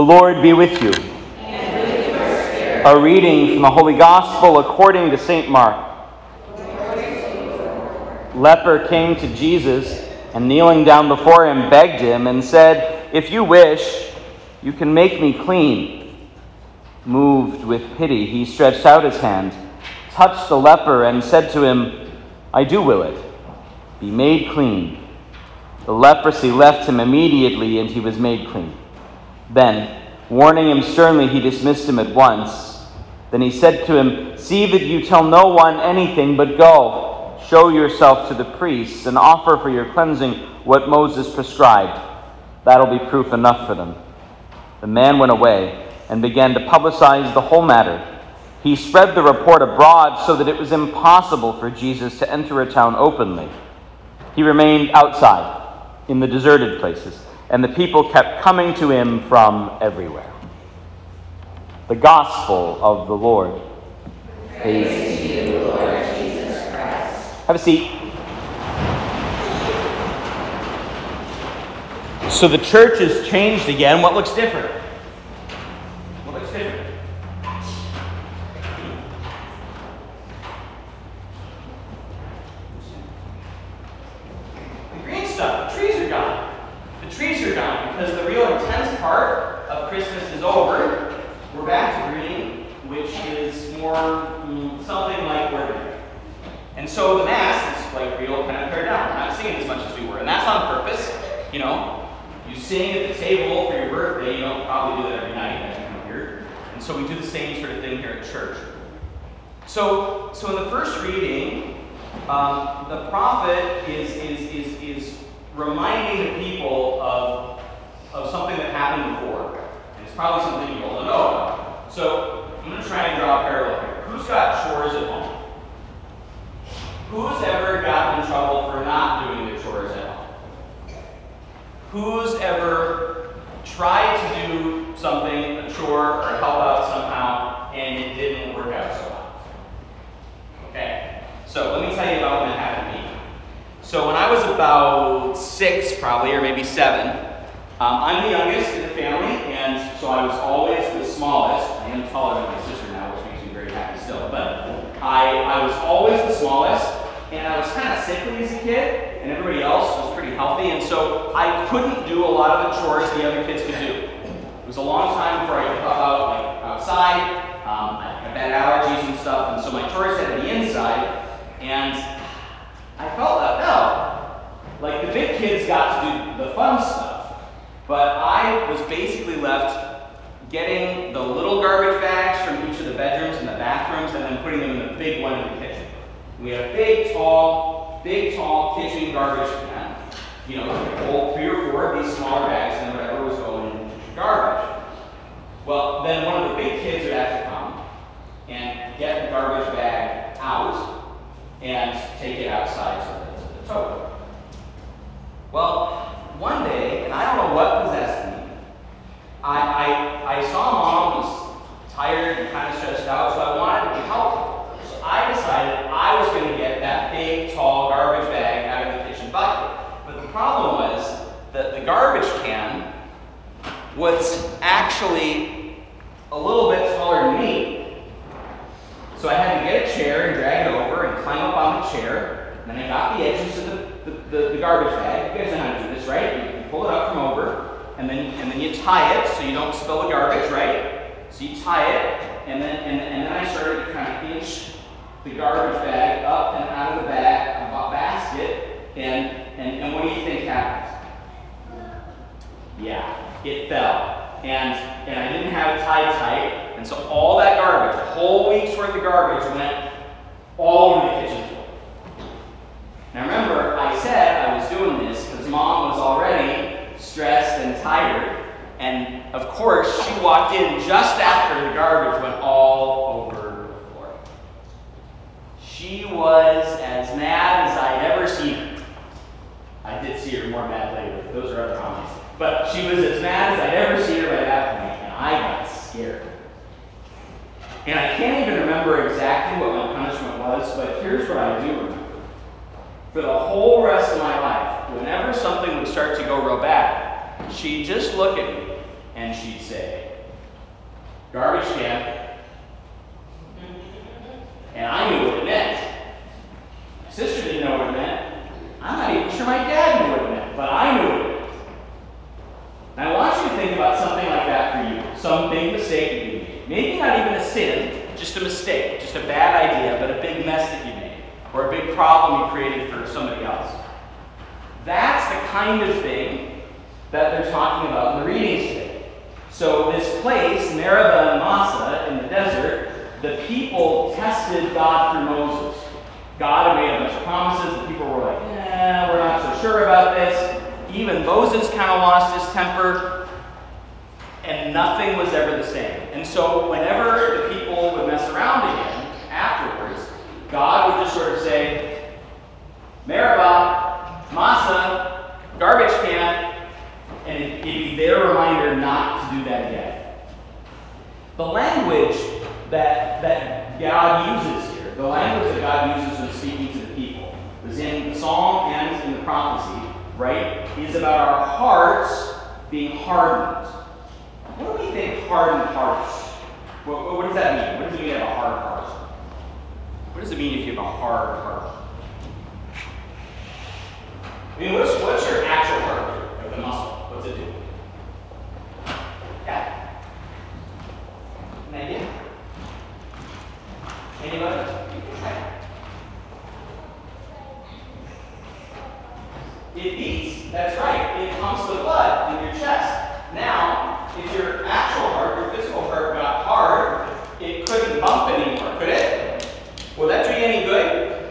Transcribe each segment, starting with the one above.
Lord be with you. A reading from the Holy Gospel according to St. Mark. Leper came to Jesus and kneeling down before him begged him and said, If you wish, you can make me clean. Moved with pity, he stretched out his hand, touched the leper, and said to him, I do will it. Be made clean. The leprosy left him immediately, and he was made clean. Then, warning him sternly, he dismissed him at once. Then he said to him, See that you tell no one anything, but go, show yourself to the priests, and offer for your cleansing what Moses prescribed. That'll be proof enough for them. The man went away and began to publicize the whole matter. He spread the report abroad so that it was impossible for Jesus to enter a town openly. He remained outside, in the deserted places and the people kept coming to him from everywhere. The Gospel of the Lord. Praise, to you, Lord Jesus Christ. Have a seat. So the church has changed again. What looks different? What looks different? The green stuff, the trees are gone. The trees are gone because the real intense part of Christmas is over. We're back to green, which is more mm, something like ordinary. And so the Mass is like real kind of pared down. We're not as much as we were. And that's on purpose. You know, you sing at the table for your birthday. You don't probably do that every night as you come here. And so we do the same sort of thing here at church. So, so in the first reading, um, the prophet is, is, is, is reminding the people of, of something that happened before. And it's probably something you all know. So I'm going to try and draw a parallel here. Who's got chores at home? Who's ever gotten in trouble for not doing the chores at home? Who's ever tried to do something, a chore, or help out somehow, and it didn't work out so well? Okay, so let me tell you about when it happened to me. So when I was about six, probably, or maybe seven, um, I'm the youngest in the family, and so I was always the smallest. I am taller than my sister now, which makes me very happy still. But I, I was always the smallest, and I was kind of sickly as a kid, and everybody else was pretty healthy, and so I couldn't do a lot of the chores the other kids could do. It was a long time before I could help out like outside. Um, I had bad allergies and stuff, and so my chores had to be inside, and I felt left out. Like the big kids got to do the fun stuff, but I was basically left getting the little garbage bags from each of the bedrooms and the bathrooms and then putting them in the big one in the kitchen. We had a big, tall, big, tall kitchen garbage can. You know, hold three or four of these smaller bags and whatever was going in the garbage. Well, then one of the big kids would have to come and get the garbage bag out and take it outside to the, to the tote. Well, one day, and I don't know what possessed me, I, I, I saw mom was tired and kind of stressed out, so I wanted to help her. So I decided I was going to get that big, tall garbage bag out of the kitchen bucket. But the problem was that the garbage can was actually a little bit taller than me. So I had to get a chair and drag it over and climb up on the chair. And then I got the edges of the, the, the, the garbage bag. You guys know how to do this, right? You pull it up from over, and then and then you tie it so you don't spill the garbage, right? So you tie it, and then and, and then I started to kind of inch the garbage bag up and out of the bag uh, basket, and, and and what do you think happened? Yeah, it fell. And and I didn't have it tied tight, and so all that garbage, a whole week's worth of garbage, went all over the kitchen floor. Now remember, I said I was doing this because mom was already stressed and tired, and of course she walked in just after the garbage went all over the floor. She was as mad as I'd ever seen her. I did see her more mad later. Those are other comments. But she was as mad as I'd ever seen her by that point, and I got scared. And I can't even remember exactly what my punishment was, but here's what I do remember. For the whole rest of my life, whenever something would start to go real bad, she'd just look at me and she'd say, garbage can. And I knew what it meant. My sister didn't know what it meant. I'm not even sure my dad knew what it meant, but I knew it meant. And I want you to think about something like that for you. Some big mistake that you made. Maybe not even a sin, just a mistake, just a bad idea, but a big mess that you made, or a big problem you created for somebody else. That's the kind of thing that they're talking about in the readings today. So, this place, Meribah and Massah in the desert, the people tested God through Moses. God had made a bunch of promises. The people were like, eh, we're not so sure about this. Even Moses kind of lost his temper, and nothing was ever the same. And so, whenever the people would mess around again afterwards, God would just sort of say, Meribah, Massah, garbage can, and it'd be their reminder not to do that again. The language that, that God uses here, the language that God uses when speaking to the people, is in the psalm and in the prophecy, right, is about our hearts being hardened. What do we think hardened hearts? What, what, does that mean? What does it mean to have a hard heart? What does it mean if you have a hard heart? I mean, what's your actual heart do? Like the muscle? What's it do? Yeah. An idea? Anybody? You can try. It beats. That's right. It pumps the blood in your chest. Now, if your actual heart, your physical heart, got hard, it couldn't bump anymore, could it? Will that do you any good?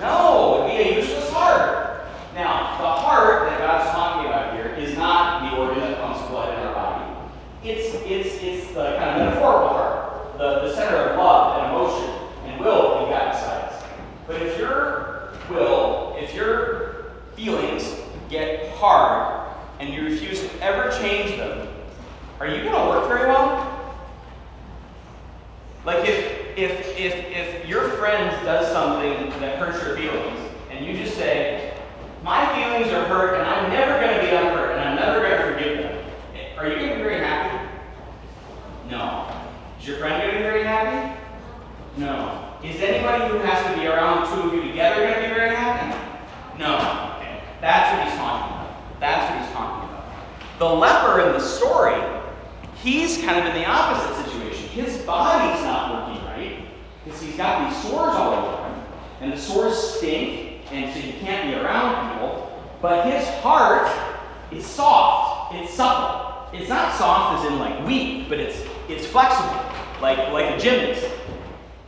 No, it'd be a useless heart. Now, the heart that God's talking about here is not the organ that pumps blood in our body. It's it's it's the kind of metaphorical heart, the, the center of love and emotion and will that God decides. But if your will, if your feelings get hard and you refuse to ever change them, are you going to work very well? Like if if if if your friend does something that hurts your feelings, and you just say, "My feelings are hurt, and I'm never going to be unhurt, and I'm never going to forgive them," are you going to be very happy? No. Is your friend going to be very happy? No. Is anybody who has to be around the two of you together going to be very happy? No. Okay. That's what he's talking about. That's what he's talking about. The leper in the story, he's kind of in the opposite situation. His body's not working right because he's got these sores all over him, and the sores stink, and so he can't be around people. But his heart is soft. It's supple. It's not soft as in like weak, but it's it's flexible, like like a gymnast.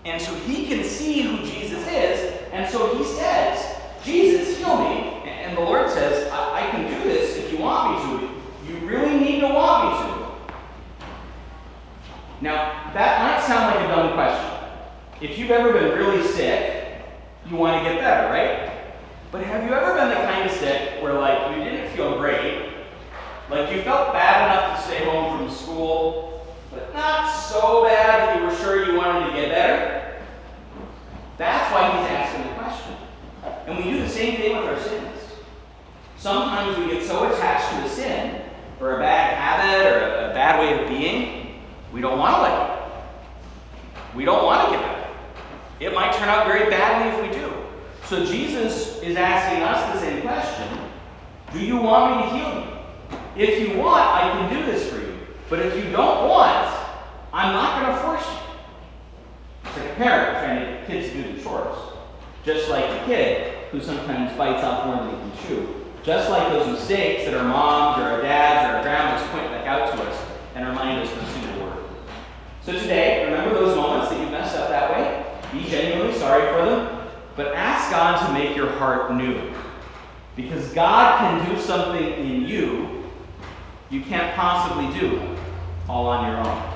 And so he can see who Jesus is, and so he says, Jesus, heal me. And the Lord says, I, I can do this if you want me to. You really need to want me to. Now, that might sound like a dumb question. If you've ever been really sick, you want to get better, right? But have you ever been the kind of sick where, like, you didn't feel great, like you felt bad enough to stay home from school, but not so bad that you were sure you wanted to get better? That's why he's asking the question. And we do the same thing with our sins. Sometimes we get so attached to a sin, or a bad habit, or a, bad way of being, we don't want to let go. We don't want to get better. It might turn out very badly if we do. So Jesus is asking us the same question Do you want me to heal you? If you want, I can do this for you. But if you don't want, I'm not going to force you. It's like a parent trying to get kids to do the chores. Just like a kid who sometimes bites off more than he can chew. Just like those mistakes that our moms or our dads or our grandmas point back out to us and remind us a single word. So today, remember those moments that you messed up that way? Be genuinely sorry for them, but ask God to make your heart new. Because God can do something in you you can't possibly do all on your own.